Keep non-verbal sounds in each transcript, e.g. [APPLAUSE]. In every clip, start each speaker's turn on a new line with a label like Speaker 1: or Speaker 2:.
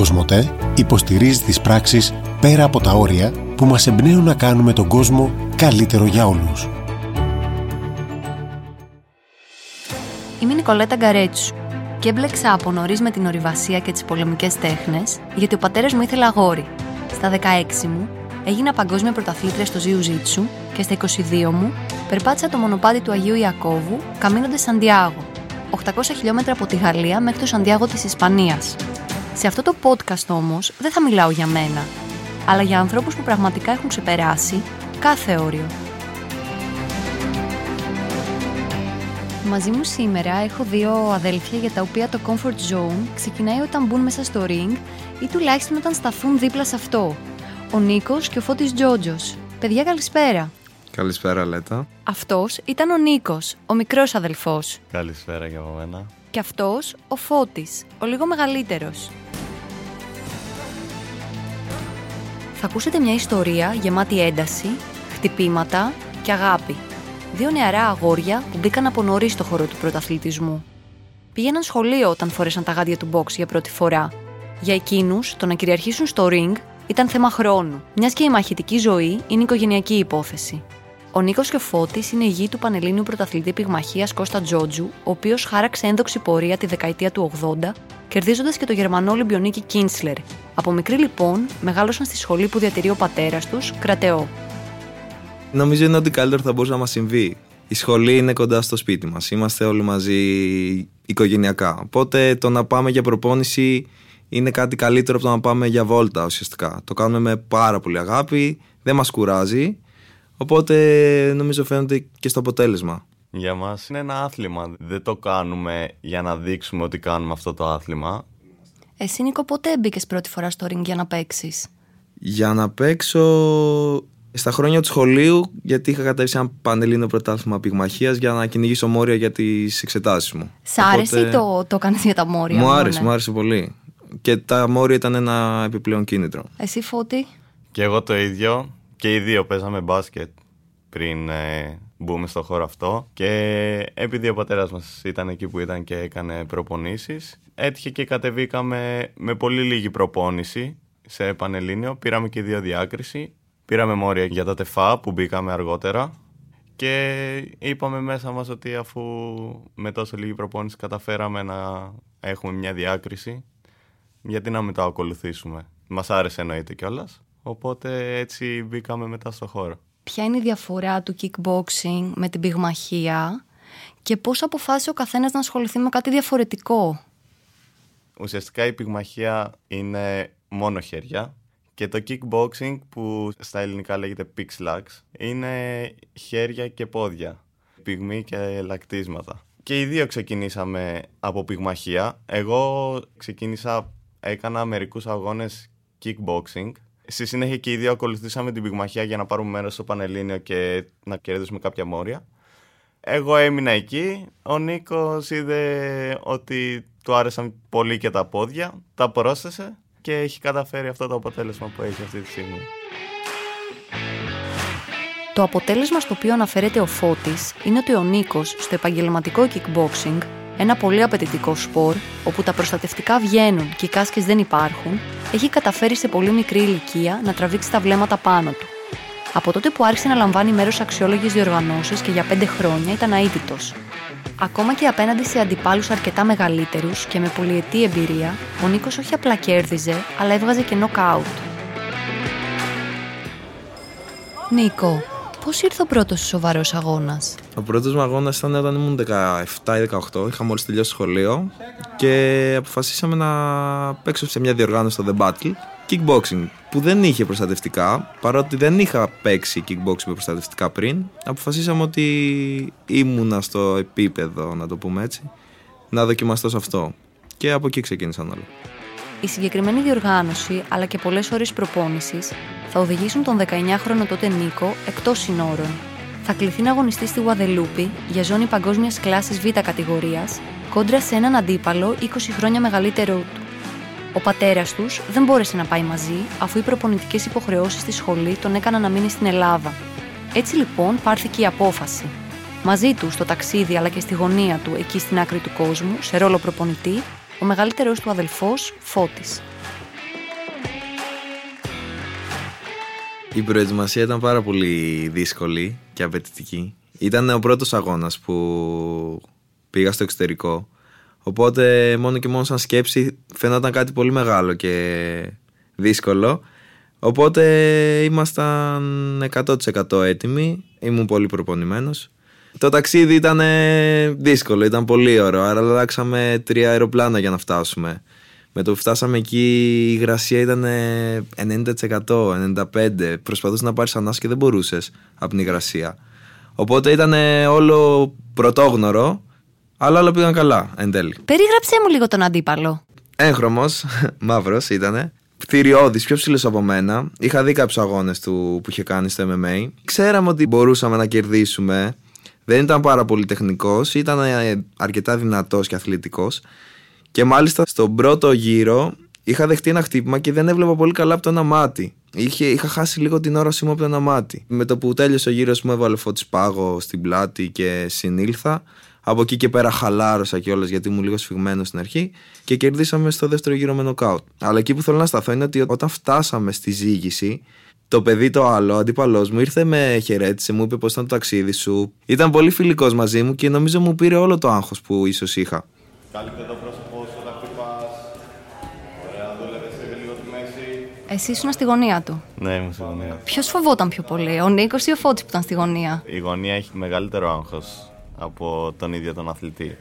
Speaker 1: Κοσμοτέ υποστηρίζει τις πράξεις πέρα από τα όρια που μας εμπνέουν να κάνουμε τον κόσμο καλύτερο για όλους.
Speaker 2: Είμαι η Νικολέτα Γκαρέτσου και έμπλεξα από νωρίς με την ορειβασία και τις πολεμικές τέχνες, γιατί ο πατέρας μου ήθελε αγόρι. Στα 16 μου έγινα παγκόσμια πρωταθλήτρια στο Ζιου Ζίτσου και στα 22 μου περπάτησα το μονοπάτι του Αγίου Ιακώβου καμίνοντας Σαντιάγο, 800 χιλιόμετρα από τη Γαλλία μέχρι το Σαντιάγο της Ισπανίας. Σε αυτό το podcast όμως δεν θα μιλάω για μένα, αλλά για ανθρώπους που πραγματικά έχουν ξεπεράσει κάθε όριο. Μαζί μου σήμερα έχω δύο αδέλφια για τα οποία το comfort zone ξεκινάει όταν μπουν μέσα στο ring ή τουλάχιστον όταν σταθούν δίπλα σε αυτό. Ο Νίκος και ο Φώτης Τζότζος. Παιδιά καλησπέρα.
Speaker 3: Καλησπέρα Λέτα.
Speaker 2: Αυτός ήταν ο Νίκος, ο μικρός αδελφός.
Speaker 3: Καλησπέρα για μένα.
Speaker 2: Και αυτός ο Φώτης, ο λίγο μεγαλύτερος. Θα ακούσετε μια ιστορία γεμάτη ένταση, χτυπήματα και αγάπη δύο νεαρά αγόρια που μπήκαν από νωρίς στο χώρο του πρωταθλητισμού. Πήγαιναν σχολείο όταν φόρεσαν τα γάντια του box για πρώτη φορά. Για εκείνους, το να κυριαρχήσουν στο ring ήταν θέμα χρόνου, μιας και η μαχητική ζωή είναι οικογενειακή υπόθεση. Ο Νίκος και ο Φώτη είναι γη του Πανελλήνιου Πρωταθλητή Πυγμαχίας Κώστα Τζότζου, ο οποίος χάραξε ένδοξη πορεία τη δεκαετία του 80, κερδίζοντας και το Γερμανό Ολυμπιονίκη Κίνσλερ. Από μικρή λοιπόν, μεγάλωσαν στη σχολή που διατηρεί ο πατέρας τους, κρατεό.
Speaker 3: Νομίζω είναι ότι καλύτερο θα μπορούσε να μας συμβεί. Η σχολή είναι κοντά στο σπίτι μας. Είμαστε όλοι μαζί οικογενειακά. Οπότε το να πάμε για προπόνηση είναι κάτι καλύτερο από το να πάμε για βόλτα ουσιαστικά. Το κάνουμε με πάρα πολύ αγάπη, δεν μας κουράζει. Οπότε νομίζω φαίνεται και στο αποτέλεσμα.
Speaker 4: Για μας είναι ένα άθλημα. Δεν το κάνουμε για να δείξουμε ότι κάνουμε αυτό το άθλημα.
Speaker 2: Εσύ Νίκο πότε μπήκες πρώτη φορά στο ring για να παίξεις;
Speaker 3: Για να παίξω στα χρόνια του σχολείου, γιατί είχα κατέβει ένα πανελλήνιο πρωτάθλημα πυγμαχίας για να κυνηγήσω μόρια για τις εξετάσεις μου.
Speaker 2: Σ' άρεσε ή το, το έκανες για τα μόρια,
Speaker 3: Μου άρεσε, μου άρεσε πολύ. Και τα μόρια ήταν ένα επιπλέον κίνητρο.
Speaker 2: Εσύ φώτη;
Speaker 4: Και εγώ το ίδιο. Και οι δύο παίζαμε μπάσκετ πριν ε, μπούμε στο χώρο αυτό. Και επειδή ο πατέρας μας ήταν εκεί που ήταν και έκανε προπονήσεις, έτυχε και κατεβήκαμε με πολύ λίγη προπόνηση σε Πανελλήνιο. Πήραμε και δύο διάκριση Πήραμε μόρια για τα τεφά που μπήκαμε αργότερα και είπαμε μέσα μας ότι αφού με τόσο λίγη προπόνηση καταφέραμε να έχουμε μια διάκριση γιατί να μην το ακολουθήσουμε. Μας άρεσε εννοείται κιόλας. Οπότε έτσι μπήκαμε μετά στο χώρο.
Speaker 2: Ποια είναι η διαφορά του kickboxing με την πυγμαχία και πώς αποφάσισε ο καθένας να ασχοληθεί με κάτι διαφορετικό;
Speaker 4: Ουσιαστικά η πυγμαχία είναι μόνο χέρια και το kickboxing που στα ελληνικά λέγεται pixlax είναι χέρια και πόδια, πυγμή και λακτίσματα. Και οι δύο ξεκινήσαμε από πυγμαχία. Εγώ ξεκίνησα, έκανα μερικούς αγώνες kickboxing. Στη συνέχεια και οι δύο ακολουθήσαμε την πυγμαχία για να πάρουμε μέρος στο Πανελλήνιο και να κερδίσουμε κάποια μόρια. Εγώ έμεινα εκεί, ο Νίκος είδε ότι του άρεσαν πολύ και τα πόδια, τα πρόσθεσε και έχει καταφέρει αυτό το αποτέλεσμα που έχει αυτή τη στιγμή.
Speaker 2: Το αποτέλεσμα στο οποίο αναφέρεται ο Φώτης είναι ότι ο Νίκος στο επαγγελματικό kickboxing, ένα πολύ απαιτητικό σπορ, όπου τα προστατευτικά βγαίνουν και οι κάσκες δεν υπάρχουν, έχει καταφέρει σε πολύ μικρή ηλικία να τραβήξει τα βλέμματα πάνω του. Από τότε που άρχισε να λαμβάνει μέρος σε αξιόλογες διοργανώσεις και για πέντε χρόνια ήταν αίτητος. Ακόμα και απέναντι σε αντιπάλους αρκετά μεγαλύτερους και με πολυετή εμπειρία, ο Νίκος όχι απλά κέρδιζε, αλλά έβγαζε και νοκάουτ. Νίκο, πώς ήρθε ο πρώτος σοβαρός αγώνας;
Speaker 3: Ο πρώτος μου αγώνας ήταν όταν ήμουν 17 ή 18, είχα μόλις τελειώσει σχολείο και αποφασίσαμε να παίξω σε μια διοργάνωση στο The Battle kickboxing που δεν είχε προστατευτικά, παρότι δεν είχα παίξει kickboxing με προστατευτικά πριν, αποφασίσαμε ότι ήμουνα στο επίπεδο, να το πούμε έτσι, να δοκιμαστώ σε αυτό. Και από εκεί ξεκίνησαν όλα.
Speaker 2: Η συγκεκριμένη διοργάνωση, αλλά και πολλές ώρες προπόνησης, θα οδηγήσουν τον 19χρονο τότε Νίκο εκτός συνόρων. Θα κληθεί να αγωνιστεί στη Γουαδελούπη για ζώνη παγκόσμιας κλάσης Β κατηγορίας, κόντρα σε έναν αντίπαλο 20 χρόνια μεγαλύτερο του. Ο πατέρας τους δεν μπόρεσε να πάει μαζί, αφού οι προπονητικές υποχρεώσεις στη σχολή τον έκαναν να μείνει στην Ελλάδα. Έτσι λοιπόν πάρθηκε η απόφαση. Μαζί τους στο ταξίδι αλλά και στη γωνία του εκεί στην άκρη του κόσμου, σε ρόλο προπονητή, ο μεγαλύτερος του αδελφός Φώτης.
Speaker 3: Η προετοιμασία ήταν πάρα πολύ δύσκολη και απαιτητική. Ήταν ο πρώτος αγώνας που πήγα στο εξωτερικό. Οπότε μόνο και μόνο σαν σκέψη φαινόταν κάτι πολύ μεγάλο και δύσκολο. Οπότε ήμασταν 100% έτοιμοι, ήμουν πολύ προπονημένος. Το ταξίδι ήταν δύσκολο, ήταν πολύ ωραίο, άρα αλλάξαμε τρία αεροπλάνα για να φτάσουμε. Με το που φτάσαμε εκεί η υγρασία ήταν 90%, 95%. Προσπαθούσες να πάρεις ανάσκη και δεν μπορούσες από την υγρασία. Οπότε ήταν όλο πρωτόγνωρο, αλλά όλα πήγαν καλά εν τέλει.
Speaker 2: Περίγραψέ μου λίγο τον αντίπαλο.
Speaker 3: Έγχρωμος, [LAUGHS] μαύρος ήταν. Πτυριώδης, πιο ψηλός από μένα. Είχα δει κάποιους αγώνες του που είχε κάνει στο MMA. Ξέραμε ότι μπορούσαμε να κερδίσουμε. Δεν ήταν πάρα πολύ τεχνικός, ήταν αρκετά δυνατός και αθλητικός. Και μάλιστα στον πρώτο γύρο είχα δεχτεί ένα χτύπημα και δεν έβλεπα πολύ καλά από το ένα μάτι. Είχε, είχα χάσει λίγο την όρασή μου από το ένα μάτι. Με το που τέλειωσε ο γύρος μου, έβαλε φώτη πάγο στην πλάτη και συνήλθα. Από εκεί και πέρα χαλάρωσα κιόλας γιατί ήμουν λίγο σφιγμένος στην αρχή και κερδίσαμε στο δεύτερο γύρο με νοκάουτ. Αλλά εκεί που θέλω να σταθώ είναι ότι όταν φτάσαμε στη ζήγηση, το παιδί το άλλο, ο αντίπαλός μου, ήρθε με χαιρέτησε, μου είπε πώς ήταν το ταξίδι σου. Ήταν πολύ φιλικός μαζί μου και νομίζω μου πήρε όλο το άγχος που ίσως είχα.
Speaker 4: Κάλυπτε το πρόσωπό σου όταν χτυπά. Ωραία, δούλευε λίγο τη μέση.
Speaker 2: Εσύ ήσουν στη γωνία του.
Speaker 4: Ναι, ήμουν στη γωνία.
Speaker 2: Ποιος φοβόταν πιο πολύ, ο Νίκος ή ο Φώτης που ήταν στη γωνία;
Speaker 4: Η γωνία έχει μεγαλύτερο άγχος από τον ίδιο τον αθλητή.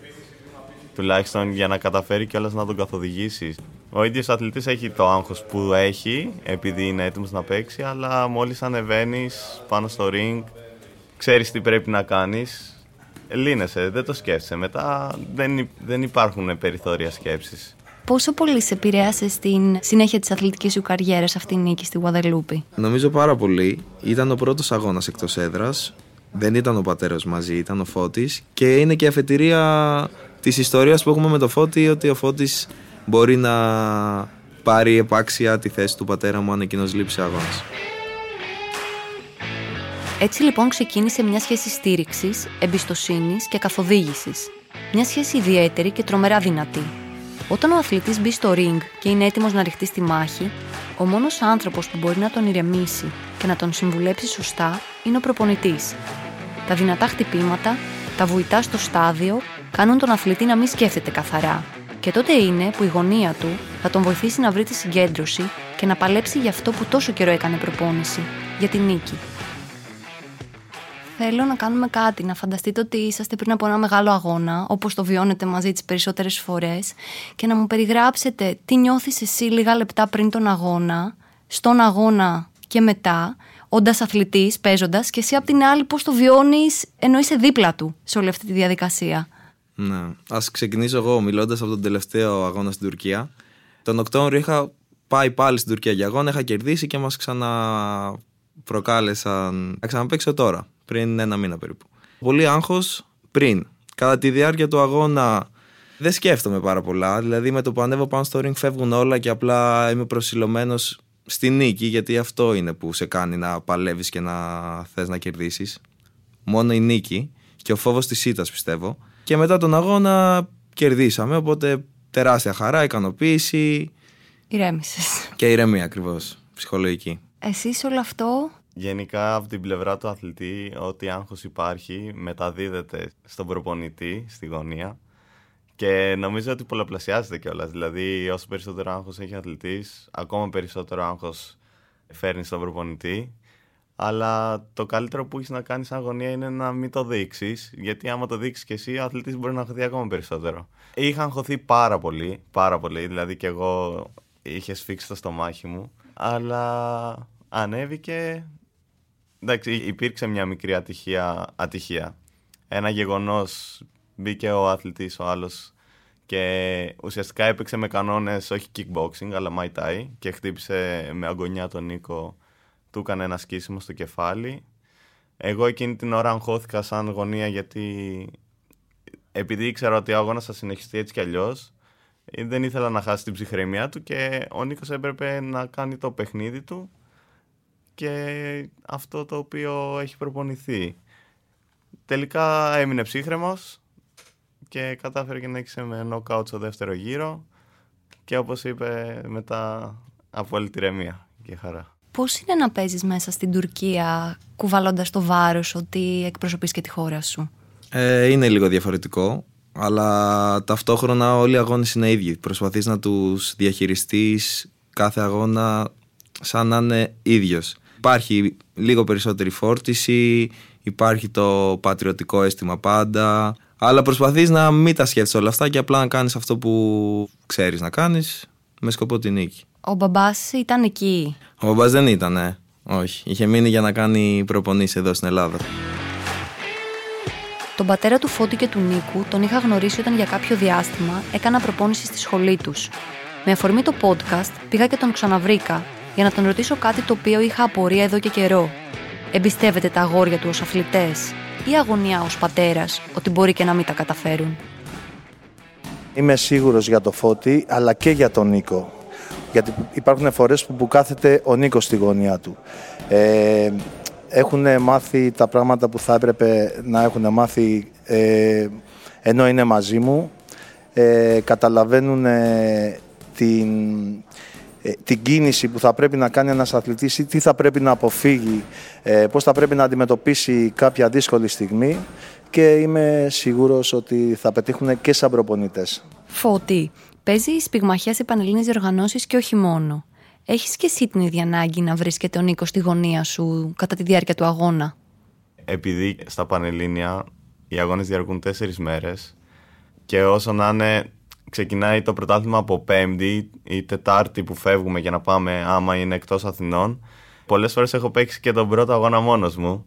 Speaker 4: Τουλάχιστον για να καταφέρει κιόλας να τον καθοδηγήσει. Ο ίδιος αθλητής έχει το άγχος που έχει επειδή είναι έτοιμος να παίξει, αλλά μόλις ανεβαίνεις πάνω στο ring, ξέρεις τι πρέπει να κάνεις, λύνεσαι, δεν το σκέφτεσαι. Μετά δεν, δεν υπάρχουν περιθώρια σκέψης.
Speaker 2: Πόσο πολύ σε επηρέασε στην συνέχεια της αθλητικής σου καριέρας αυτή η νίκη στη Γουαδελούπη;
Speaker 3: Νομίζω πάρα πολύ. Ήταν ο πρώτος αγώνας εκτός έδρας. Δεν ήταν ο πατέρας μαζί, ήταν ο Φώτης και είναι και αφετηρία της ιστορίας που έχουμε με το Φώτη ότι ο Φώτης μπορεί να πάρει επάξια τη θέση του πατέρα μου αν εκείνος λείψει αγώνας.
Speaker 2: Έτσι λοιπόν ξεκίνησε μια σχέση στήριξης, εμπιστοσύνης και καθοδήγησης. Μια σχέση ιδιαίτερη και τρομερά δυνατή. Όταν ο αθλητής μπει στο ring και είναι έτοιμος να ρηχτεί στη μάχη, ο μόνος άνθρωπος που μπορεί να τον ηρεμήσει και να τον συμβουλέψει σωστά είναι ο προπονητής. Τα δυνατά χτυπήματα, τα βουητά στο στάδιο, κάνουν τον αθλητή να μην σκέφτεται καθαρά. Και τότε είναι που η γωνία του θα τον βοηθήσει να βρει τη συγκέντρωση και να παλέψει για αυτό που τόσο καιρό έκανε προπόνηση, για την νίκη. Θέλω να κάνουμε κάτι, να φανταστείτε ότι είσαστε πριν από ένα μεγάλο αγώνα, όπως το βιώνετε μαζί τις περισσότερες φορές, και να μου περιγράψετε τι νιώθεις εσύ λίγα λεπτά πριν τον αγώνα, στον αγώνα και μετά, όντας αθλητής, παίζοντας, και εσύ απ' την άλλη πώς το βιώνεις ενώ είσαι δίπλα του σε όλη αυτή τη διαδικασία.
Speaker 3: Ναι. Α ξεκινήσω εγώ μιλώντας από τον τελευταίο αγώνα στην Τουρκία. Τον Οκτώβριο είχα πάει πάλι στην Τουρκία για αγώνα, είχα κερδίσει και μας ξαναπροκάλεσαν να ξαναπαίξω τώρα, πριν ένα μήνα περίπου. Πολύ άγχος πριν. Κατά τη διάρκεια του αγώνα δεν σκέφτομαι πάρα πολλά. Δηλαδή με το που ανέβω πάνω στο ring φεύγουν όλα και απλά είμαι προσιλωμένος στη νίκη, γιατί αυτό είναι που σε κάνει να παλεύεις και να θες να κερδίσεις. Μόνο η νίκη και ο φόβος της ήττας, πιστεύω. Και μετά τον αγώνα κερδίσαμε, οπότε τεράστια χαρά, ικανοποίηση.
Speaker 2: Ηρέμησες.
Speaker 3: Και ηρεμία ακριβώς. Ψυχολογική.
Speaker 2: Εσύ όλο αυτό.
Speaker 4: Γενικά από την πλευρά του αθλητή, ό,τι άγχος υπάρχει μεταδίδεται στον προπονητή, στη γωνία και νομίζω ότι πολλαπλασιάζεται κιόλας. Δηλαδή, όσο περισσότερο άγχος έχει αθλητής, ακόμα περισσότερο άγχος φέρνει στον προπονητή. Αλλά το καλύτερο που έχεις να κάνεις σαν αγωνία είναι να μην το δείξεις. Γιατί άμα το δείξεις κι εσύ, ο αθλητής μπορεί να αγχωθεί ακόμα περισσότερο. Είχα αγχωθεί πάρα πολύ. Πάρα πολύ. Δηλαδή, κι εγώ είχε σφίξει το στομάχι μου. Αλλά ανέβηκε. Εντάξει, υπήρξε μια μικρή ατυχία. ατυχία. Ένα γεγονός μπήκε ο αθλητής ο άλλος και ουσιαστικά έπαιξε με κανόνες όχι kickboxing αλλά Muay Thai και χτύπησε με αγωνιά τον Νίκο, του έκανε ένα σκίσιμο στο κεφάλι. Εγώ εκείνη την ώρα αγχώθηκα σαν γωνία γιατί επειδή ήξερα ότι ο αγώνας θα συνεχιστεί έτσι κι αλλιώς δεν ήθελα να χάσει την ψυχραιμία του και ο Νίκος έπρεπε να κάνει το παιχνίδι του και αυτό το οποίο έχει προπονηθεί. Τελικά έμεινε ψύχρεμος, και κατάφερε και να έχει με νοκάουτ στο δεύτερο γύρο και όπως είπε μετά απόλυτη ηρεμία και χαρά.
Speaker 2: Πώς είναι να παίζεις μέσα στην Τουρκία, κουβαλώντας το βάρος ότι εκπροσωπείς και τη χώρα σου;
Speaker 3: Ε, είναι λίγο διαφορετικό, αλλά ταυτόχρονα όλοι οι αγώνες είναι ίδιοι. Προσπαθείς να τους διαχειριστείς κάθε αγώνα σαν να είναι ίδιος. Υπάρχει λίγο περισσότερη φόρτιση, υπάρχει το πατριωτικό αίσθημα πάντα, αλλά προσπαθείς να μην τα σκέφτεσαι όλα αυτά και απλά να κάνεις αυτό που ξέρεις να κάνεις με σκοπό την νίκη.
Speaker 2: Ο μπαμπάς ήταν εκεί;
Speaker 3: Ο μπαμπάς δεν ήταν, ναι. Όχι. Είχε μείνει για να κάνει προπονήσεις εδώ στην Ελλάδα.
Speaker 2: Τον πατέρα του Φώτη και του Νίκου τον είχα γνωρίσει όταν για κάποιο διάστημα έκανα προπόνηση στη σχολή τους. Με αφορμή το podcast πήγα και τον ξαναβρήκα για να τον ρωτήσω κάτι το οποίο είχα απορία εδώ και καιρό. Εμπιστεύεται τα αγόρια του ως αθλητές ή αγωνιά ως πατέρας ότι μπορεί και να μην τα καταφέρουν;
Speaker 5: Είμαι σίγουρος για το Φώτη αλλά και για τον Νίκο. Γιατί υπάρχουν φορές που, που κάθεται ο Νίκος στη γωνία του. Ε, έχουν μάθει τα πράγματα που θα έπρεπε να έχουν μάθει ε, ενώ είναι μαζί μου. Ε, καταλαβαίνουν ε, την, ε, την κίνηση που θα πρέπει να κάνει ένας αθλητής ή τι θα πρέπει να αποφύγει, ε, πώς θα πρέπει να αντιμετωπίσει κάποια δύσκολη στιγμή και είμαι σίγουρος ότι θα πετύχουν και σαν προπονητές.
Speaker 2: Φώτη, παίζει πυγμαχία σε πανελλήνιες διοργανώσεις και όχι μόνο. Έχεις και εσύ την ίδια ανάγκη να βρίσκεται ο Νίκος στη γωνία σου κατά τη διάρκεια του αγώνα;
Speaker 4: Επειδή στα Πανελλήνια οι αγώνες διαρκούν τέσσερις μέρες και όσο να είναι ξεκινάει το πρωτάθλημα από Πέμπτη ή Τετάρτη που φεύγουμε για να πάμε άμα είναι εκτός Αθηνών. Πολλές φορές έχω παίξει και τον πρώτο αγώνα μόνος μου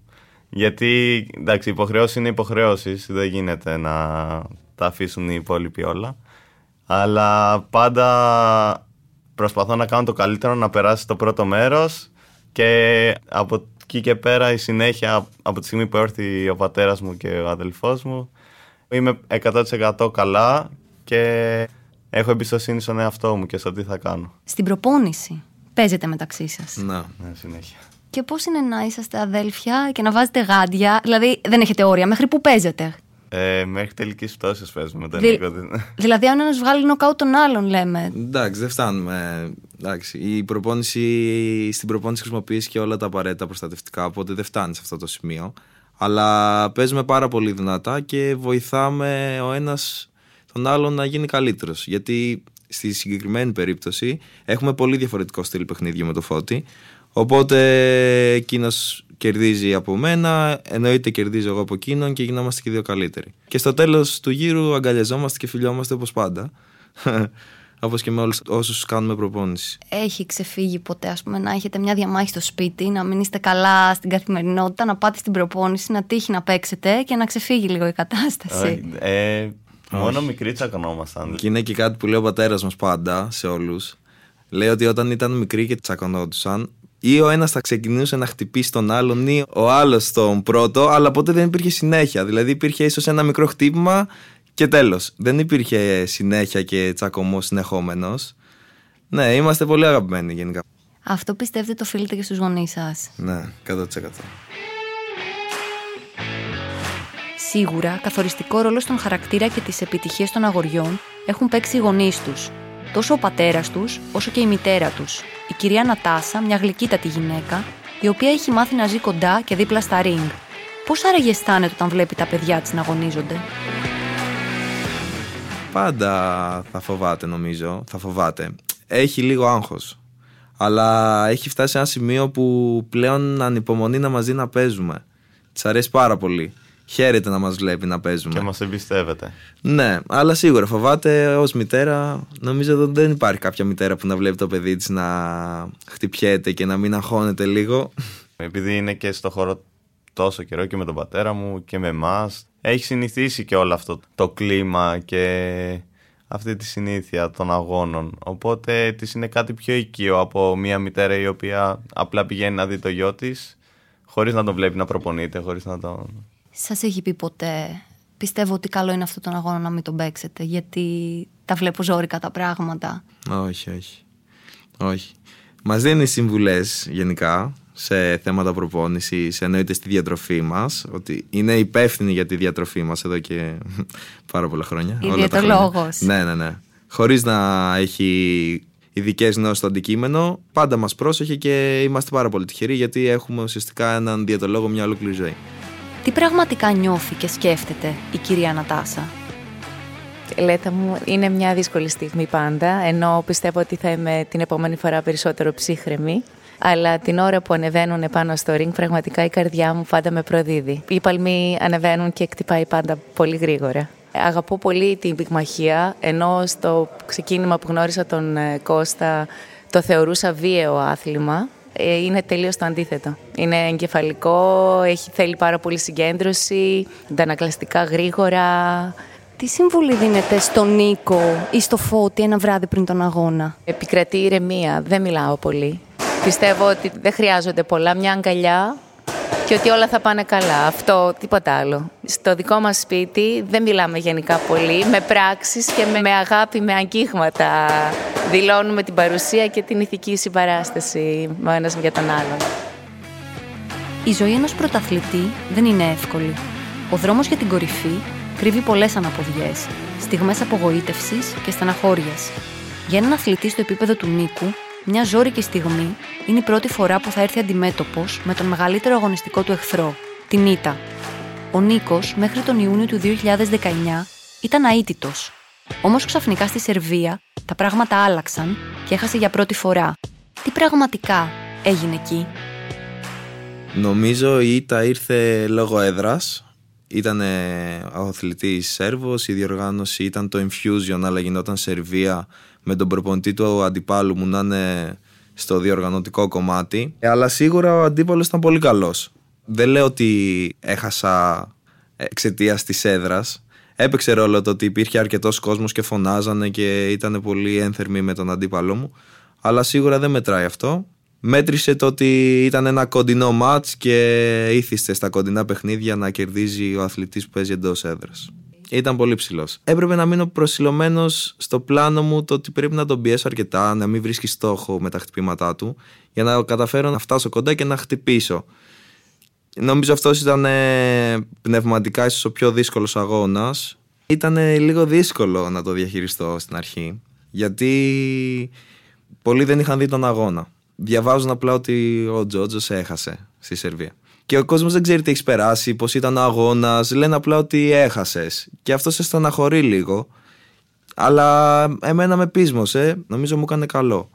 Speaker 4: γιατί εντάξει υποχρεώσεις είναι υποχρεώσεις, δεν γίνεται να τα αφήσουν οι υπόλοιποι όλα. Αλλά πάντα προσπαθώ να κάνω το καλύτερο να περάσει το πρώτο μέρος και από εκεί και πέρα η συνέχεια από τη στιγμή που έρθει ο πατέρας μου και ο αδελφός μου είμαι 100% καλά και έχω εμπιστοσύνη στον εαυτό μου και στο τι θα κάνω.
Speaker 2: Στην προπόνηση παίζετε μεταξύ σας.
Speaker 3: Να.
Speaker 4: Ναι, συνέχεια.
Speaker 2: Και πώς είναι να είσαστε αδέλφια και να βάζετε γάντια, δηλαδή δεν έχετε όρια, μέχρι που παίζετε;
Speaker 4: Ε, μέχρι τελικής πτώσης παίζουμε. Δεν
Speaker 2: Δη-
Speaker 4: είναι- [LAUGHS]
Speaker 2: Δηλαδή αν ένας βγάλει νοκάου τον άλλον λέμε.
Speaker 3: Εντάξει, δεν φτάνουμε. Εντάξει, η προπόνηση, στην προπόνηση χρησιμοποιείς και όλα τα απαραίτητα προστατευτικά, οπότε δεν φτάνεις σε αυτό το σημείο. Αλλά παίζουμε πάρα πολύ δυνατά και βοηθάμε ο ένας τον άλλον να γίνει καλύτερος. Γιατί στη συγκεκριμένη περίπτωση έχουμε πολύ διαφορετικό στυλ παιχνίδιου με το Φώτη. Οπότε εκείνος κερδίζει από μένα, εννοείται κερδίζω εγώ από εκείνον και γινόμαστε και δύο καλύτεροι. Και στο τέλος του γύρου αγκαλιαζόμαστε και φιλιόμαστε όπως πάντα. [LAUGHS] Όπως και με όλους όσους κάνουμε προπόνηση.
Speaker 2: Έχει ξεφύγει ποτέ, ας πούμε, να έχετε μια διαμάχη στο σπίτι, να μην είστε καλά στην καθημερινότητα, να πάτε στην προπόνηση, να τύχει να παίξετε και να ξεφύγει λίγο η κατάσταση;
Speaker 4: Όχι, ε, μόνο μικροί τσακωνόμασταν.
Speaker 3: Και είναι και κάτι που λέει ο πατέρας μας πάντα σε όλους. Λέει ότι όταν ήταν μικροί και τσακωνόντουσαν, ή ο ένας θα ξεκινούσε να χτυπήσει τον άλλον, ή ο άλλος τον πρώτο, αλλά ποτέ δεν υπήρχε συνέχεια. Δηλαδή υπήρχε ίσως ένα μικρό χτύπημα και τέλος. Δεν υπήρχε συνέχεια και τσακωμό συνεχόμενος. Ναι, είμαστε πολύ αγαπημένοι γενικά.
Speaker 2: Αυτό πιστεύετε το οφείλετε και στους γονείς σας;
Speaker 3: Ναι, 100%.
Speaker 2: Σίγουρα, καθοριστικό ρόλο στον χαρακτήρα και τις επιτυχίες των αγοριών έχουν παίξει οι γονείς τους. Τόσο ο πατέρας τους, όσο και η μητέρα τους. Η κυρία Νατάσα, μια γλυκύτατη γυναίκα, η οποία έχει μάθει να ζει κοντά και δίπλα στα ring. Πώς άραγε αισθάνεται όταν βλέπει τα παιδιά της να αγωνίζονται;
Speaker 3: Πάντα θα φοβάται νομίζω, θα φοβάται. Έχει λίγο άγχος. Αλλά έχει φτάσει σε ένα σημείο που πλέον ανυπομονεί να μας δει να παίζουμε. Της αρέσει πάρα πολύ. Χαίρεται να μας βλέπει να παίζουμε.
Speaker 4: Και μας εμπιστεύεται.
Speaker 3: Ναι, αλλά σίγουρα φοβάται ως μητέρα. Νομίζω ότι δεν υπάρχει κάποια μητέρα που να βλέπει το παιδί της να χτυπιέται και να μην αγχώνεται λίγο.
Speaker 4: Επειδή είναι και στο χώρο τόσο καιρό και με τον πατέρα μου και με εμάς, έχει συνηθίσει και όλο αυτό το κλίμα και αυτή τη συνήθεια των αγώνων. Οπότε της είναι κάτι πιο οικείο από μια μητέρα η οποία απλά πηγαίνει να δει το γιο της, χωρίς να τον βλέπει να προπονείται, χωρίς να τον.
Speaker 2: Σας έχει πει ποτέ, πιστεύω ότι καλό είναι αυτό τον αγώνα να μην τον παίξετε, γιατί τα βλέπω ζόρικα τα πράγματα.
Speaker 3: όχι, όχι. Όχι. Μας δίνει συμβουλές γενικά σε θέματα προπόνησης, εννοείται στη διατροφή μας, ότι είναι υπεύθυνη για τη διατροφή μας εδώ και [LAUGHS] πάρα πολλά χρόνια.
Speaker 2: Η
Speaker 3: όλα τα
Speaker 2: διαιτολόγος.
Speaker 3: χρόνια. Ναι, ναι, ναι. Χωρίς να έχει ειδικές γνώσει στο αντικείμενο. Πάντα μας πρόσεχε και είμαστε πάρα πολύ τυχεροί γιατί έχουμε ουσιαστικά έναν διαιτολόγο μια ολόκληρη ζωή.
Speaker 2: Τι πραγματικά νιώθει και σκέφτεται η κυρία Νατάσα.
Speaker 6: Λέτα μου, είναι μια δύσκολη στιγμή πάντα, ενώ πιστεύω ότι θα είμαι την επόμενη φορά περισσότερο ψύχρεμη. Αλλά την ώρα που ανεβαίνουν πάνω στο ring, πραγματικά η καρδιά μου πάντα με προδίδει. Οι παλμοί ανεβαίνουν και εκτυπάει πάντα πολύ γρήγορα. Αγαπώ πολύ την πυγμαχία, ενώ στο ξεκίνημα που γνώρισα τον ε, Κώστα το θεωρούσα βίαιο άθλημα. Ε, είναι τελείως το αντίθετο. Είναι εγκεφαλικό, έχει, θέλει πάρα πολύ συγκέντρωση, αντανακλαστικά γρήγορα.
Speaker 2: Τι συμβουλή δίνετε στον Νίκο ή στο Φώτη ένα βράδυ πριν τον αγώνα;
Speaker 6: Επικρατεί ηρεμία, δεν μιλάω πολύ. Πιστεύω ότι δεν χρειάζονται πολλά, μια αγκαλιά και ότι όλα θα πάνε καλά. Αυτό, τίποτα άλλο. Στο δικό μας σπίτι δεν μιλάμε γενικά πολύ, με πράξεις και με, αγάπη, με αγγίγματα. Δηλώνουμε την παρουσία και την ηθική συμπαράσταση με ο ένας για τον άλλον.
Speaker 2: Η ζωή ενός πρωταθλητή δεν είναι εύκολη. Ο δρόμος για την κορυφή κρύβει πολλές αναποδιές, στιγμές απογοήτευσης και στεναχώριας. Για έναν αθλητή στο επίπεδο του Νίκου, μια ζώρικη στιγμή είναι η πρώτη φορά που θα έρθει αντιμέτωπος με τον μεγαλύτερο αγωνιστικό του εχθρό, την Ήτα. Ο Νίκος μέχρι τον Ιούνιο του 2019 ήταν αίτητος. Όμως ξαφνικά στη Σερβία τα πράγματα άλλαξαν και έχασε για πρώτη φορά. Τι πραγματικά έγινε εκεί;
Speaker 3: Νομίζω η ήττα ήρθε λόγω έδρας. Ήταν ο αθλητής Σέρβος, η διοργάνωση ήταν το Infusion αλλά γινόταν Σερβία με τον προπονητή του αντιπάλου μου να είναι στο διοργανωτικό κομμάτι. Ε, αλλά σίγουρα ο αντίπαλος ήταν πολύ καλός. Δεν λέω ότι έχασα εξαιτίας της έδρας. Έπαιξε ρόλο το ότι υπήρχε αρκετός κόσμος και φωνάζανε και ήταν πολύ ένθερμοι με τον αντίπαλό μου. Αλλά σίγουρα δεν μετράει αυτό. Μέτρησε το ότι ήταν ένα κοντινό μάτς και ήθιστε στα κοντινά παιχνίδια να κερδίζει ο αθλητής που παίζει εντός έδρας. Ήταν πολύ ψηλός. Έπρεπε να μείνω προσιλωμένος στο πλάνο μου το ότι πρέπει να τον πιέσω αρκετά, να μην βρίσκει στόχο με τα χτυπήματά του, για να καταφέρω να φτάσω κοντά και να χτυπήσω. Νομίζω αυτός ήταν πνευματικά ίσως ο πιο δύσκολος αγώνας. Ήταν λίγο δύσκολο να το διαχειριστώ στην αρχή, γιατί πολλοί δεν είχαν δει τον αγώνα. Διαβάζουν απλά ότι ο Τζότζος έχασε στη Σερβία και ο κόσμος δεν ξέρει τι έχεις περάσει, πώς ήταν ο αγώνας. Λένε απλά ότι έχασες. Και αυτό σε στεναχωρεί λίγο. Αλλά εμένα με πείσμωσε. Νομίζω μου έκανε καλό.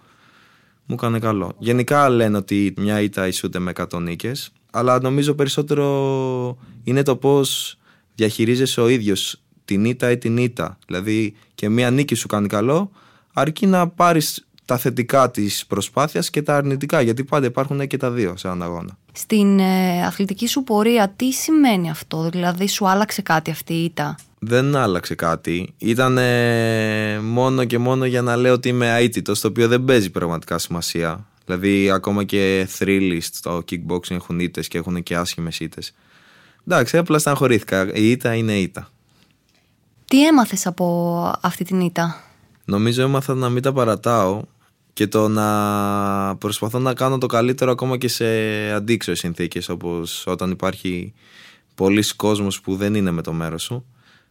Speaker 3: Μου έκανε καλό. Γενικά λένε ότι μια ήττα ισούται με 100 νίκες. Αλλά νομίζω περισσότερο είναι το πώς διαχειρίζεσαι ο ίδιος την ήττα ή την ήττα. Δηλαδή και μια νίκη σου κάνει καλό, αρκεί να πάρεις τα θετικά της προσπάθειας και τα αρνητικά, γιατί πάντα υπάρχουν και τα δύο σε έναν αγώνα.
Speaker 2: Στην ε, αθλητική σου πορεία, τι σημαίνει αυτό, δηλαδή σου άλλαξε κάτι αυτή η ήττα;
Speaker 3: Δεν άλλαξε κάτι. Ήταν μόνο και μόνο για να λέω ότι είμαι αίτητος, το οποίο δεν παίζει πραγματικά σημασία. Δηλαδή, ακόμα και thrillist στο kickboxing έχουν ήττες και έχουν και άσχημες ήττες. Εντάξει, απλά στεναχωρήθηκα. Η ήττα είναι ήττα.
Speaker 2: Τι έμαθες από αυτή την ήττα;
Speaker 3: Νομίζω έμαθα να μην τα παρατάω και το να προσπαθώ να κάνω το καλύτερο ακόμα και σε αντίξωες συνθήκες όπως όταν υπάρχει πολλοί κόσμος που δεν είναι με το μέρος σου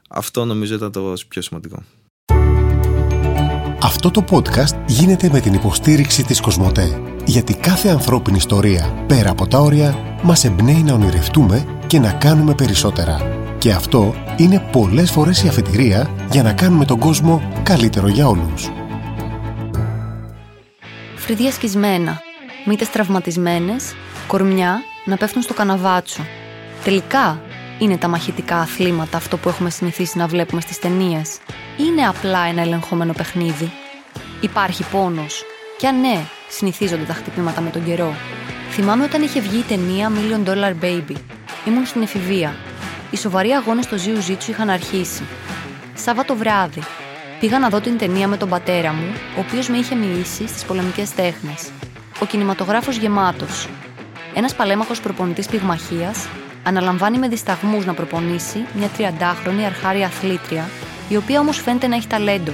Speaker 3: αυτό νομίζω ήταν το πιο σημαντικό.
Speaker 1: Αυτό το podcast γίνεται με την υποστήριξη της Κοσμοτέ γιατί κάθε ανθρώπινη ιστορία πέρα από τα όρια μας εμπνέει να ονειρευτούμε και να κάνουμε περισσότερα. Και αυτό είναι πολλές φορές η αφετηρία για να κάνουμε τον κόσμο καλύτερο για όλους
Speaker 2: φρύδια σκισμένα, μύτες τραυματισμένες, κορμιά να πέφτουν στο καναβάτσο. Τελικά, είναι τα μαχητικά αθλήματα αυτό που έχουμε συνηθίσει να βλέπουμε στις ταινίες. Είναι απλά ένα ελεγχόμενο παιχνίδι. Υπάρχει πόνος. Και αν ναι, συνηθίζονται τα χτυπήματα με τον καιρό. Θυμάμαι όταν είχε βγει η ταινία Million Dollar Baby. Ήμουν στην εφηβεία. Οι σοβαροί αγώνες στο Ζιου Ζίτσου είχαν αρχίσει. Σάββατο βράδυ, Πήγα να δω την ταινία με τον πατέρα μου, ο οποίος με είχε μιλήσει στις πολεμικές τέχνες. Ο κινηματογράφος γεμάτος. Ένας παλέμαχος προπονητής πυγμαχίας αναλαμβάνει με δισταγμούς να προπονήσει μια 30χρονη αρχάρια αθλήτρια, η οποία όμως φαίνεται να έχει ταλέντο.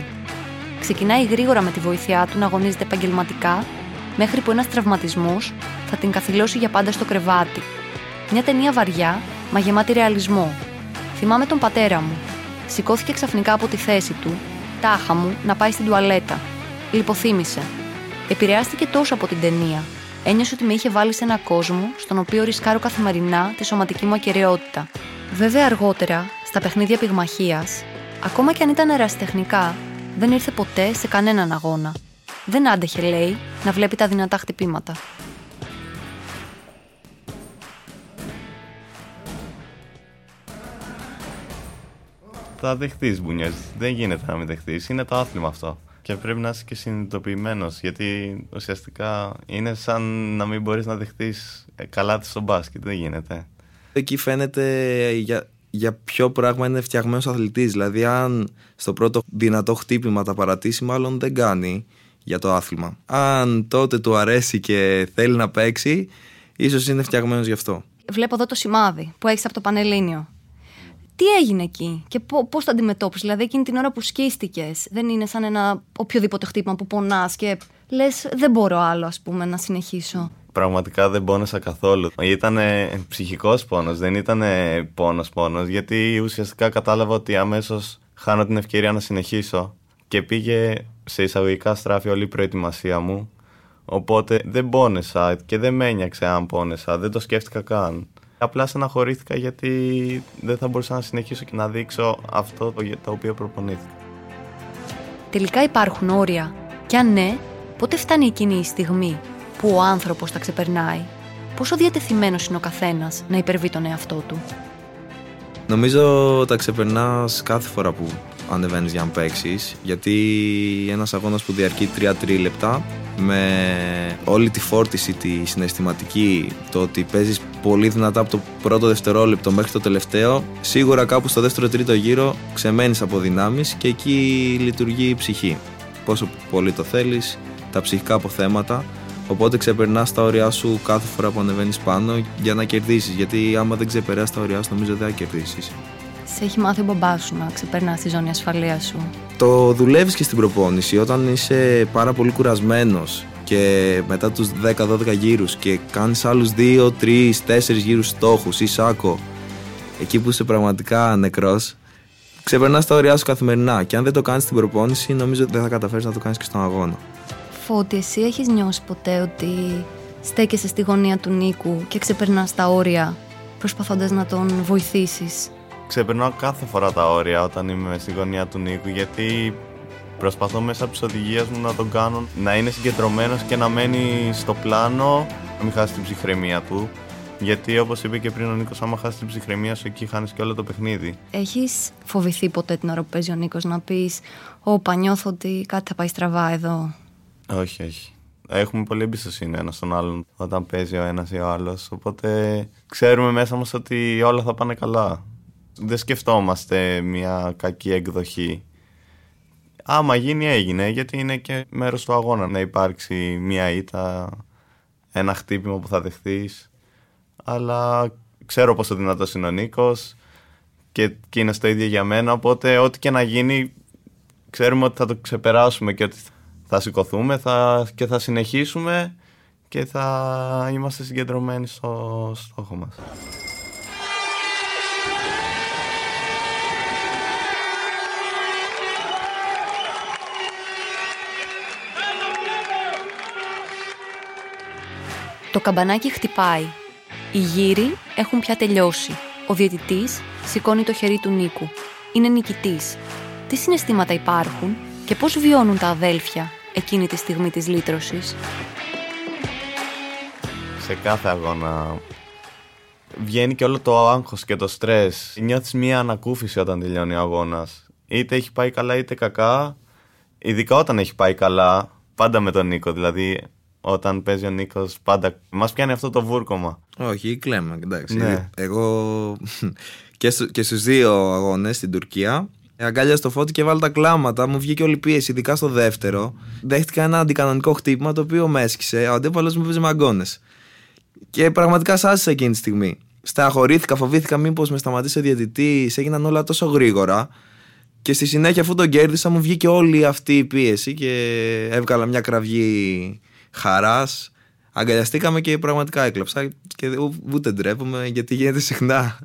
Speaker 2: Ξεκινάει γρήγορα με τη βοήθειά του να αγωνίζεται επαγγελματικά, μέχρι που ένας τραυματισμός θα την καθυλώσει για πάντα στο κρεβάτι. Μια ταινία βαριά, μα γεμάτη ρεαλισμό. Θυμάμαι τον πατέρα μου. Σηκώθηκε ξαφνικά από τη θέση του τάχα μου να πάει στην τουαλέτα. Λιποθύμησε. Επηρεάστηκε τόσο από την ταινία. Ένιωσε ότι με είχε βάλει σε ένα κόσμο στον οποίο ρισκάρω καθημερινά τη σωματική μου ακαιρεότητα. Βέβαια, αργότερα, στα παιχνίδια πυγμαχίας, ακόμα και αν ήταν ερασιτεχνικά, δεν ήρθε ποτέ σε κανέναν αγώνα. Δεν άντεχε, λέει, να βλέπει τα δυνατά χτυπήματα.
Speaker 4: Θα δεχτεί μπουνιές. Δεν γίνεται να μην δεχτεί. Είναι το άθλημα αυτό. Και πρέπει να είσαι και συνειδητοποιημένος. Γιατί ουσιαστικά είναι σαν να μην μπορείς να δεχτεί καλά της στο μπάσκετ. Δεν γίνεται.
Speaker 3: Εκεί φαίνεται για, για ποιο πράγμα είναι φτιαγμένος αθλητής. Δηλαδή, αν στο πρώτο δυνατό χτύπημα τα παρατήσει, μάλλον δεν κάνει για το άθλημα. Αν τότε του αρέσει και θέλει να παίξει, ίσως είναι φτιαγμένος γι' αυτό.
Speaker 2: Βλέπω εδώ το σημάδι που έχεις από το Πανελλήνιο. Τι έγινε εκεί και πώς το αντιμετώπισες, Δηλαδή, εκείνη την ώρα που σκίστηκες, δεν είναι σαν ένα οποιοδήποτε χτύπημα που πονάς και λες, δεν μπορώ άλλο, ας πούμε, να συνεχίσω.
Speaker 4: Πραγματικά δεν πόνεσα καθόλου. Ήταν ψυχικός πόνος, δεν ήταν πόνος πόνος, γιατί ουσιαστικά κατάλαβα ότι αμέσως χάνω την ευκαιρία να συνεχίσω και πήγε σε εισαγωγικά στράφη όλη η προετοιμασία μου. Οπότε δεν πόνεσα και δεν με ένιαξε αν πόνεσα, δεν το σκέφτηκα καν. Απλά στεναχωρήθηκα γιατί δεν θα μπορούσα να συνεχίσω και να δείξω αυτό το οποίο προπονήθηκα.
Speaker 2: Τελικά υπάρχουν όρια. Και αν ναι, πότε φτάνει εκείνη η στιγμή που ο άνθρωπος τα ξεπερνάει; Πόσο διατεθειμένος είναι ο καθένας να υπερβεί τον εαυτό του;
Speaker 3: Νομίζω τα ξεπερνάς κάθε φορά που ανεβαίνεις για να παίξεις. Γιατί ένας αγώνας που διαρκεί 3 τρίλεπτα με όλη τη φόρτιση, τη συναισθηματική, το ότι παίζεις πολύ δυνατά από το πρώτο δευτερόλεπτο μέχρι το τελευταίο, σίγουρα κάπου στο δεύτερο-τρίτο γύρο ξεμένεις από δυνάμεις και εκεί λειτουργεί η ψυχή. Πόσο πολύ το θέλεις, τα ψυχικά αποθέματα. Οπότε ξεπερνάς τα όρια σου κάθε φορά που ανεβαίνεις πάνω για να κερδίσεις. Γιατί άμα δεν ξεπεράσει τα όρια σου, νομίζω δεν θα κερδίσεις.
Speaker 2: Σε έχει μάθει ο μπαμπάς σου να ξεπερνάς τη ζώνη ασφαλείας σου;
Speaker 3: Το δουλεύεις και στην προπόνηση. Όταν είσαι πάρα πολύ κουρασμένος και μετά τους 10-12 γύρους και κάνεις άλλους 2, 3, 4 γύρους στόχους ή σάκο, εκεί που είσαι πραγματικά νεκρός, ξεπερνάς τα όρια σου καθημερινά. Και αν δεν το κάνεις στην προπόνηση, νομίζω ότι δεν θα καταφέρεις να το κάνεις και στον αγώνα.
Speaker 2: Φώτη, εσύ έχεις νιώσει ποτέ ότι στέκεσαι στη γωνία του Νίκου και ξεπερνάς τα όρια προσπαθώντας να τον βοηθήσεις;
Speaker 4: Ξεπερνάω κάθε φορά τα όρια όταν είμαι στη γωνία του Νίκου γιατί προσπαθώ μέσα από τις οδηγίες μου να τον κάνω να είναι συγκεντρωμένος και να μένει στο πλάνο, να μην χάσει την ψυχραιμία του. Γιατί όπως είπε και πριν ο Νίκος, άμα χάσεις την ψυχραιμία σου, εκεί χάνεις και όλο το παιχνίδι.
Speaker 2: Έχεις φοβηθεί ποτέ την ώρα που παίζει ο Νίκος να πεις: Ωπα, νιώθω ότι κάτι θα πάει στραβά εδώ.
Speaker 4: Όχι, όχι. Έχουμε πολύ εμπιστοσύνη ένας στον άλλον όταν παίζει ο ένας ή ο άλλος. Οπότε ξέρουμε μέσα μας ότι όλα θα πάνε καλά δεν σκεφτόμαστε μια κακή εκδοχή. Άμα γίνει έγινε, γιατί είναι και μέρος του αγώνα να υπάρξει μια ήττα, ένα χτύπημα που θα δεχθείς. Αλλά ξέρω πόσο δυνατός είναι ο Νίκος και, και είναι στο ίδιο για μένα, οπότε ό,τι και να γίνει ξέρουμε ότι θα το ξεπεράσουμε και ότι θα σηκωθούμε θα, και θα συνεχίσουμε και θα είμαστε συγκεντρωμένοι στο στόχο μας.
Speaker 2: Το καμπανάκι χτυπάει. Οι γύροι έχουν πια τελειώσει. Ο διαιτητής σηκώνει το χέρι του Νίκου. Είναι νικητής. Τι συναισθήματα υπάρχουν και πώς βιώνουν τα αδέλφια εκείνη τη στιγμή της λύτρωσης;
Speaker 4: Σε κάθε αγώνα βγαίνει και όλο το άγχος και το στρες. Νιώθεις μία ανακούφιση όταν τελειώνει ο αγώνας. Είτε έχει πάει καλά είτε κακά. Ειδικά όταν έχει πάει καλά, πάντα με τον Νίκο. Δηλαδή όταν παίζει ο Νίκος, πάντα μας πιάνει αυτό το βούρκομα.
Speaker 3: Όχι, κλαίμα, εντάξει. Ναι. Εγώ και, στου, και στους δύο αγώνες στην Τουρκία αγκάλια στο φώτι και βάλω τα κλάματα. Μου βγήκε όλη η πίεση, ειδικά στο δεύτερο. Δέχτηκα ένα αντικανονικό χτύπημα το οποίο με έσκησε. Ο αντίπαλος μου παίζει μαγκόνε. Και πραγματικά σ' εκείνη τη στιγμή. Σταχωρήθηκα, φοβήθηκα μήπως με σταματήσει ο διαιτητής. Έγιναν όλα τόσο γρήγορα. Και στη συνέχεια, αφού τον κέρδισα, μου βγήκε όλη αυτή η πίεση και έβγαλα μια κραυγή χαράς. Αγκαλιαστήκαμε και πραγματικά έκλαψα και ούτε ντρέπομαι γιατί γίνεται συχνά.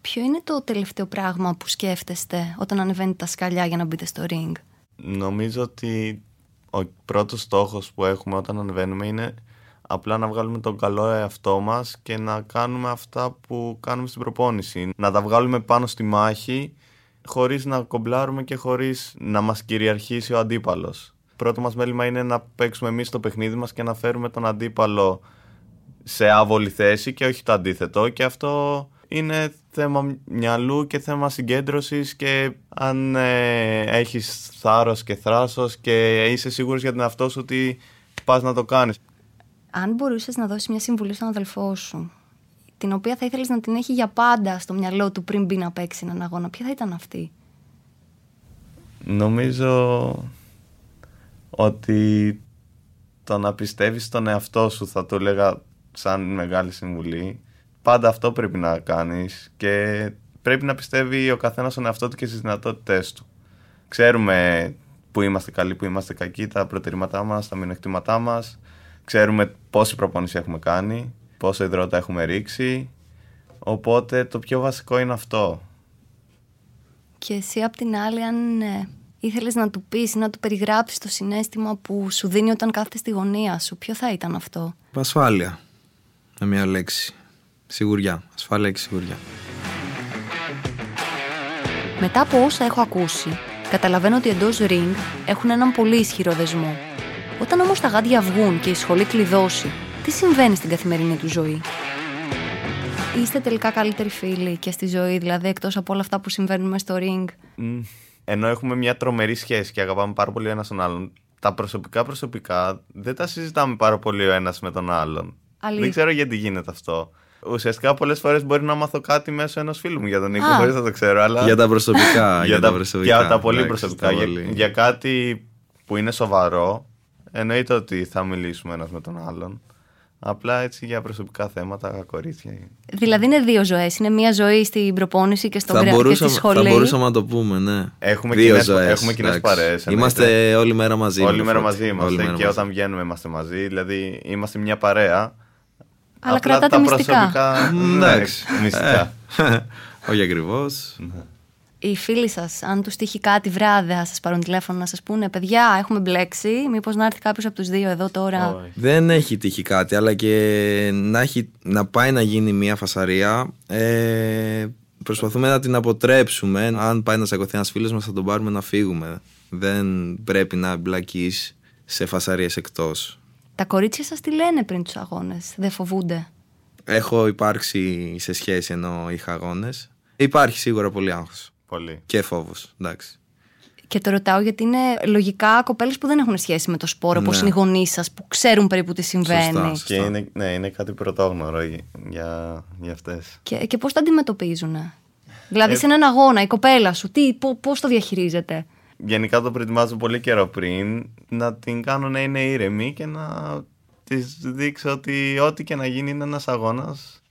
Speaker 2: Ποιο είναι το τελευταίο πράγμα που σκέφτεστε όταν ανεβαίνετε τα σκαλιά για να μπείτε στο ring?
Speaker 4: Νομίζω ότι ο πρώτος στόχος που έχουμε όταν ανεβαίνουμε είναι απλά να βγάλουμε τον καλό εαυτό μας και να κάνουμε αυτά που κάνουμε στην προπόνηση. Να τα βγάλουμε πάνω στη μάχη χωρίς να κομπλάρουμε και χωρίς να μας κυριαρχήσει ο αντίπαλος. Πρώτο μας μέλημα είναι να παίξουμε εμείς το παιχνίδι μας και να φέρουμε τον αντίπαλο σε άβολη θέση και όχι το αντίθετο και αυτό είναι θέμα μυαλού και θέμα συγκέντρωσης και αν ε, έχεις θάρρος και θράσος και είσαι σίγουρος για την εαυτό σου ότι πας να το κάνεις.
Speaker 2: Αν μπορούσες να δώσεις μια συμβουλή στον αδελφό σου, την οποία θα ήθελες να την έχει για πάντα στο μυαλό του πριν μπει να παίξει έναν αγώνα, ποια θα ήταν αυτή;
Speaker 4: Νομίζω ότι το να πιστεύεις στον εαυτό σου θα το έλεγα σαν μεγάλη συμβουλή πάντα αυτό πρέπει να κάνεις και πρέπει να πιστεύει ο καθένας στον εαυτό του και στις δυνατότητές του. Ξέρουμε που είμαστε καλοί, που είμαστε κακοί, τα προτερήματά μας, τα μειονεκτήματά μας. Ξέρουμε πόση προπόνηση έχουμε κάνει, πόσο υδρότα έχουμε ρίξει. Οπότε το πιο βασικό είναι αυτό.
Speaker 2: Και εσύ απ' την άλλη αν ε, ήθελες να του πεις ή να του περιγράψεις το συνέστημα που σου δίνει όταν κάθεται στη γωνία σου, ποιο θα ήταν αυτό;
Speaker 3: Ασφάλεια. Με μια λέξη. Σιγουριά. Ασφάλεια και σιγουριά.
Speaker 2: Μετά από όσα έχω ακούσει, καταλαβαίνω ότι εντός ring έχουν έναν πολύ ισχυρό δεσμό. Όταν όμως τα γάντια βγουν και η σχολή κλειδώσει, τι συμβαίνει στην καθημερινή του ζωή; Είστε τελικά καλύτεροι φίλοι και στη ζωή, δηλαδή εκτός από όλα αυτά που συμβαίνουν μέσα στο ring;
Speaker 4: Ενώ έχουμε μια τρομερή σχέση και αγαπάμε πάρα πολύ ο ένας τον άλλον, τα προσωπικά προσωπικά δεν τα συζητάμε πάρα πολύ ο ένας με τον άλλον. Δεν ξέρω γιατί γίνεται αυτό. Ουσιαστικά πολλές φορές μπορεί να μάθω κάτι μέσω ενός φίλου μου για τον Νίκο, χωρίς να το ξέρω. Αλλά...
Speaker 3: Για τα προσωπικά. [LAUGHS] για, τα, προσωπικά.
Speaker 4: Για τα πολύ προσωπικά. Για, για, κάτι που είναι σοβαρό, εννοείται ότι θα μιλήσουμε ένας με τον άλλον. Απλά έτσι για προσωπικά θέματα, κορίτσια.
Speaker 2: Δηλαδή είναι δύο ζωές. Είναι μία ζωή στην προπόνηση και στο
Speaker 3: γραφείο
Speaker 2: και στη σχολή.
Speaker 3: Θα μπορούσαμε να το πούμε, ναι.
Speaker 4: Έχουμε δύο ζωές. Έχουμε κοινές παρέες.
Speaker 3: Είμαστε όλη μέρα μαζί.
Speaker 4: Όλη μέρα μαζί είμαστε. και μαζί. όταν βγαίνουμε είμαστε μαζί. Δηλαδή είμαστε μια παρέα
Speaker 2: αλλά κρατάτε μυστικά.
Speaker 4: Προσωπικά, εντάξει, μυστικά.
Speaker 3: Ε, όχι ακριβώς.
Speaker 2: Οι φίλοι σας, αν τους τύχει κάτι βράδυ, θα σας πάρουν τηλέφωνο να σας πούνε: Παιδιά, έχουμε μπλέξει. Μήπως να έρθει κάποιος από τους δύο εδώ τώρα.
Speaker 3: Δεν έχει τύχει κάτι, αλλά και να, έχει, να πάει να γίνει μια φασαρία. Ε, προσπαθούμε να την αποτρέψουμε. Αν πάει να σακωθεί ένας φίλος μας, θα τον πάρουμε να φύγουμε. Δεν πρέπει να μπλακείς σε φασαρίες εκτός.
Speaker 2: Τα κορίτσια σας τι λένε πριν τους αγώνες, δεν φοβούνται;
Speaker 3: Έχω υπάρξει σε σχέση ενώ είχα αγώνες. Υπάρχει σίγουρα πολύ άγχος.
Speaker 4: Πολύ.
Speaker 3: Και φόβος, εντάξει.
Speaker 2: Και το ρωτάω γιατί είναι λογικά κοπέλες που δεν έχουν σχέση με το σπόρο, ναι. όπως είναι οι γονείς σας, που ξέρουν περίπου τι συμβαίνει. Σωστά,
Speaker 4: σωστά. Και είναι, ναι, είναι κάτι πρωτόγνωρο για, για αυτές.
Speaker 2: Και, και πώς το αντιμετωπίζουν. Δηλαδή ε... σε έναν αγώνα η κοπέλα σου, τι, πώς το διαχειρίζεται;
Speaker 4: Γενικά το προετοιμάζω πολύ καιρό πριν, να την κάνω να είναι ήρεμη και να της δείξω ότι ό,τι και να γίνει είναι ένας αγώνας.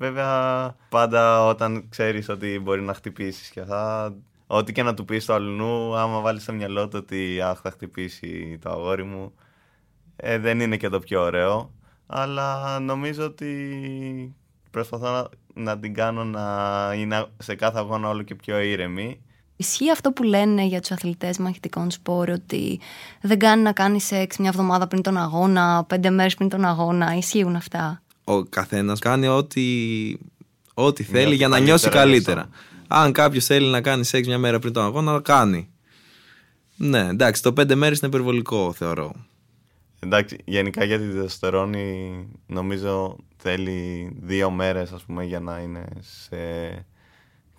Speaker 4: Βέβαια, πάντα όταν ξέρεις ότι μπορεί να χτυπήσεις και θα... Ό,τι και να του πεις στο αλλού, άμα βάλεις στο μυαλό του ότι αχ, θα χτυπήσει το αγόρι μου, ε, δεν είναι και το πιο ωραίο. Αλλά νομίζω ότι προσπαθώ να, να την κάνω να είναι σε κάθε αγώνα όλο και πιο ήρεμη
Speaker 2: Ισχύει αυτό που λένε για τους αθλητές μαχητικών σπόρ, ότι δεν κάνει να κάνεις σεξ μια εβδομάδα πριν τον αγώνα, πέντε μέρες πριν τον αγώνα. Ισχύουν αυτά;
Speaker 3: Ο καθένας κάνει ό,τι, ό,τι θέλει για να νιώσει καλύτερα. Αν κάποιος θέλει να κάνει σεξ μια μέρα πριν τον αγώνα, κάνει. Ναι, εντάξει, το πέντε μέρες είναι υπερβολικό, θεωρώ.
Speaker 4: Εντάξει, γενικά για τη διδοστερόνη νομίζω θέλει δύο μέρες ας πούμε για να είναι σε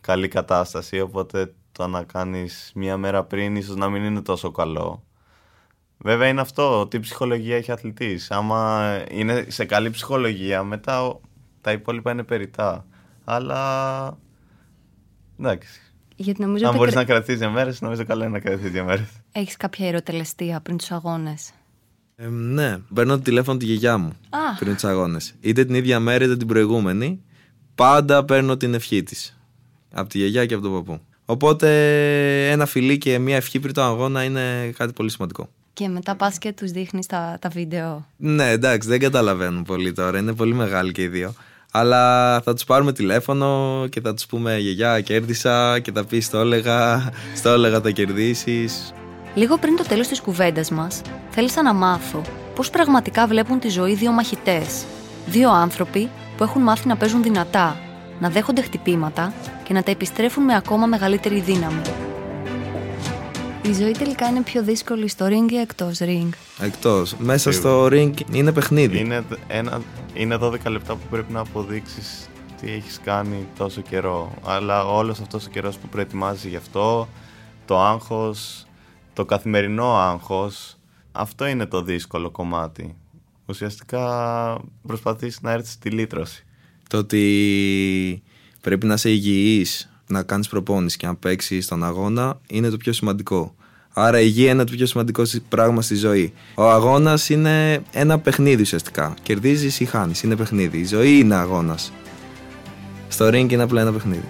Speaker 4: καλή κατάσταση οπότε το να κάνεις μία μέρα πριν ίσως να μην είναι τόσο καλό. Βέβαια είναι αυτό, τι ψυχολογία έχει αθλητής. Άμα είναι σε καλή ψυχολογία, μετά τα υπόλοιπα είναι περιτά. Αλλά εντάξει.
Speaker 2: Γιατί νομίζω
Speaker 4: Αν μπορείς να κρατήσεις δύο μέρες, νομίζω καλό είναι να κρατήσεις δύο μέρες.
Speaker 2: Έχεις κάποια ερωτελεστία πριν τους αγώνες;
Speaker 3: Ε, ναι, παίρνω το τηλέφωνο τη γιαγιά μου Α. πριν τους αγώνες. Είτε την ίδια μέρα είτε την προηγούμενη. Πάντα παίρνω την ευχή της. Από τη γιαγιά και από τον παππού. Οπότε ένα φιλί και μια ευχή πριν τον αγώνα είναι κάτι πολύ σημαντικό.
Speaker 2: Και μετά πας και τους δείχνεις τα, τα βίντεο.
Speaker 3: Ναι, εντάξει, δεν καταλαβαίνουν πολύ τώρα. Είναι πολύ μεγάλοι και οι δύο. Αλλά θα τους πάρουμε τηλέφωνο και θα τους πούμε Γεγιά, κέρδισα και θα πεις το έλεγα, στο έλεγα θα κερδίσεις.
Speaker 2: Λίγο πριν το τέλος της κουβέντας μας, θέλησα να μάθω πώς πραγματικά βλέπουν τη ζωή δύο μαχητές. Δύο άνθρωποι που έχουν μάθει να παίζουν δυνατά, να δέχονται χτυπήματα και να τα επιστρέφουν με ακόμα μεγαλύτερη δύναμη. Η ζωή τελικά είναι πιο δύσκολη στο ring ή εκτός ring;
Speaker 3: Εκτός. Μέσα στο ring είναι παιχνίδι.
Speaker 4: Είναι, ένα, είναι 12 λεπτά που πρέπει να αποδείξεις τι έχεις κάνει τόσο καιρό. Αλλά όλος αυτός ο καιρός που προετοιμάζεις γι' αυτό, το άγχος, το καθημερινό άγχος, αυτό είναι το δύσκολο κομμάτι. Ουσιαστικά προσπαθείς να έρθεις στη λύτρωση.
Speaker 3: Το ότι πρέπει να είσαι υγιής, να κάνεις προπόνηση και να παίξεις στον αγώνα είναι το πιο σημαντικό. Άρα η υγεία είναι το πιο σημαντικό πράγμα στη ζωή. Ο αγώνας είναι ένα παιχνίδι ουσιαστικά. Κερδίζεις ή χάνεις. Είναι παιχνίδι. Η ζωή είναι αγώνας. Στο ring είναι απλά ένα παιχνίδι.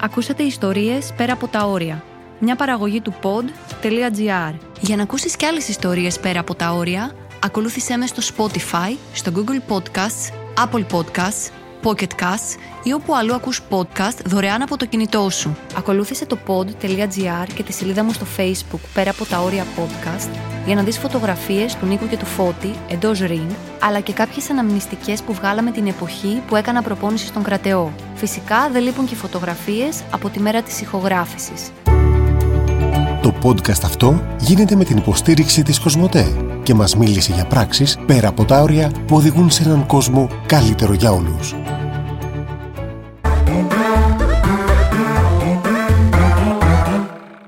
Speaker 2: Ακούσατε ιστορίες πέρα από τα όρια. Μια παραγωγή του pod.gr. Για να ακούσεις κι άλλες ιστορίες πέρα από τα όρια, ακολούθησέ με στο Spotify, στο Google Podcasts, Apple Podcasts, Pocket Casts ή όπου αλλού ακούς podcast δωρεάν από το κινητό σου. Ακολούθησε το pod.gr και τη σελίδα μου στο Facebook πέρα από τα όρια podcast για να δεις φωτογραφίες του Νίκου και του Φώτη εντός ring, αλλά και κάποιες αναμνηστικές που βγάλαμε την εποχή που έκανα προπόνηση στον κρατεό. Φυσικά δεν λείπουν και φωτογραφίες από τη μέρα της ηχογράφησης.
Speaker 1: Το podcast αυτό γίνεται με την υποστήριξη της Κοσμοτέ και μας μίλησε για πράξεις πέρα από τα όρια που οδηγούν σε έναν κόσμο καλύτερο για όλους.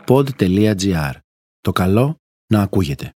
Speaker 7: pod.gr. Το καλό να ακούγεται.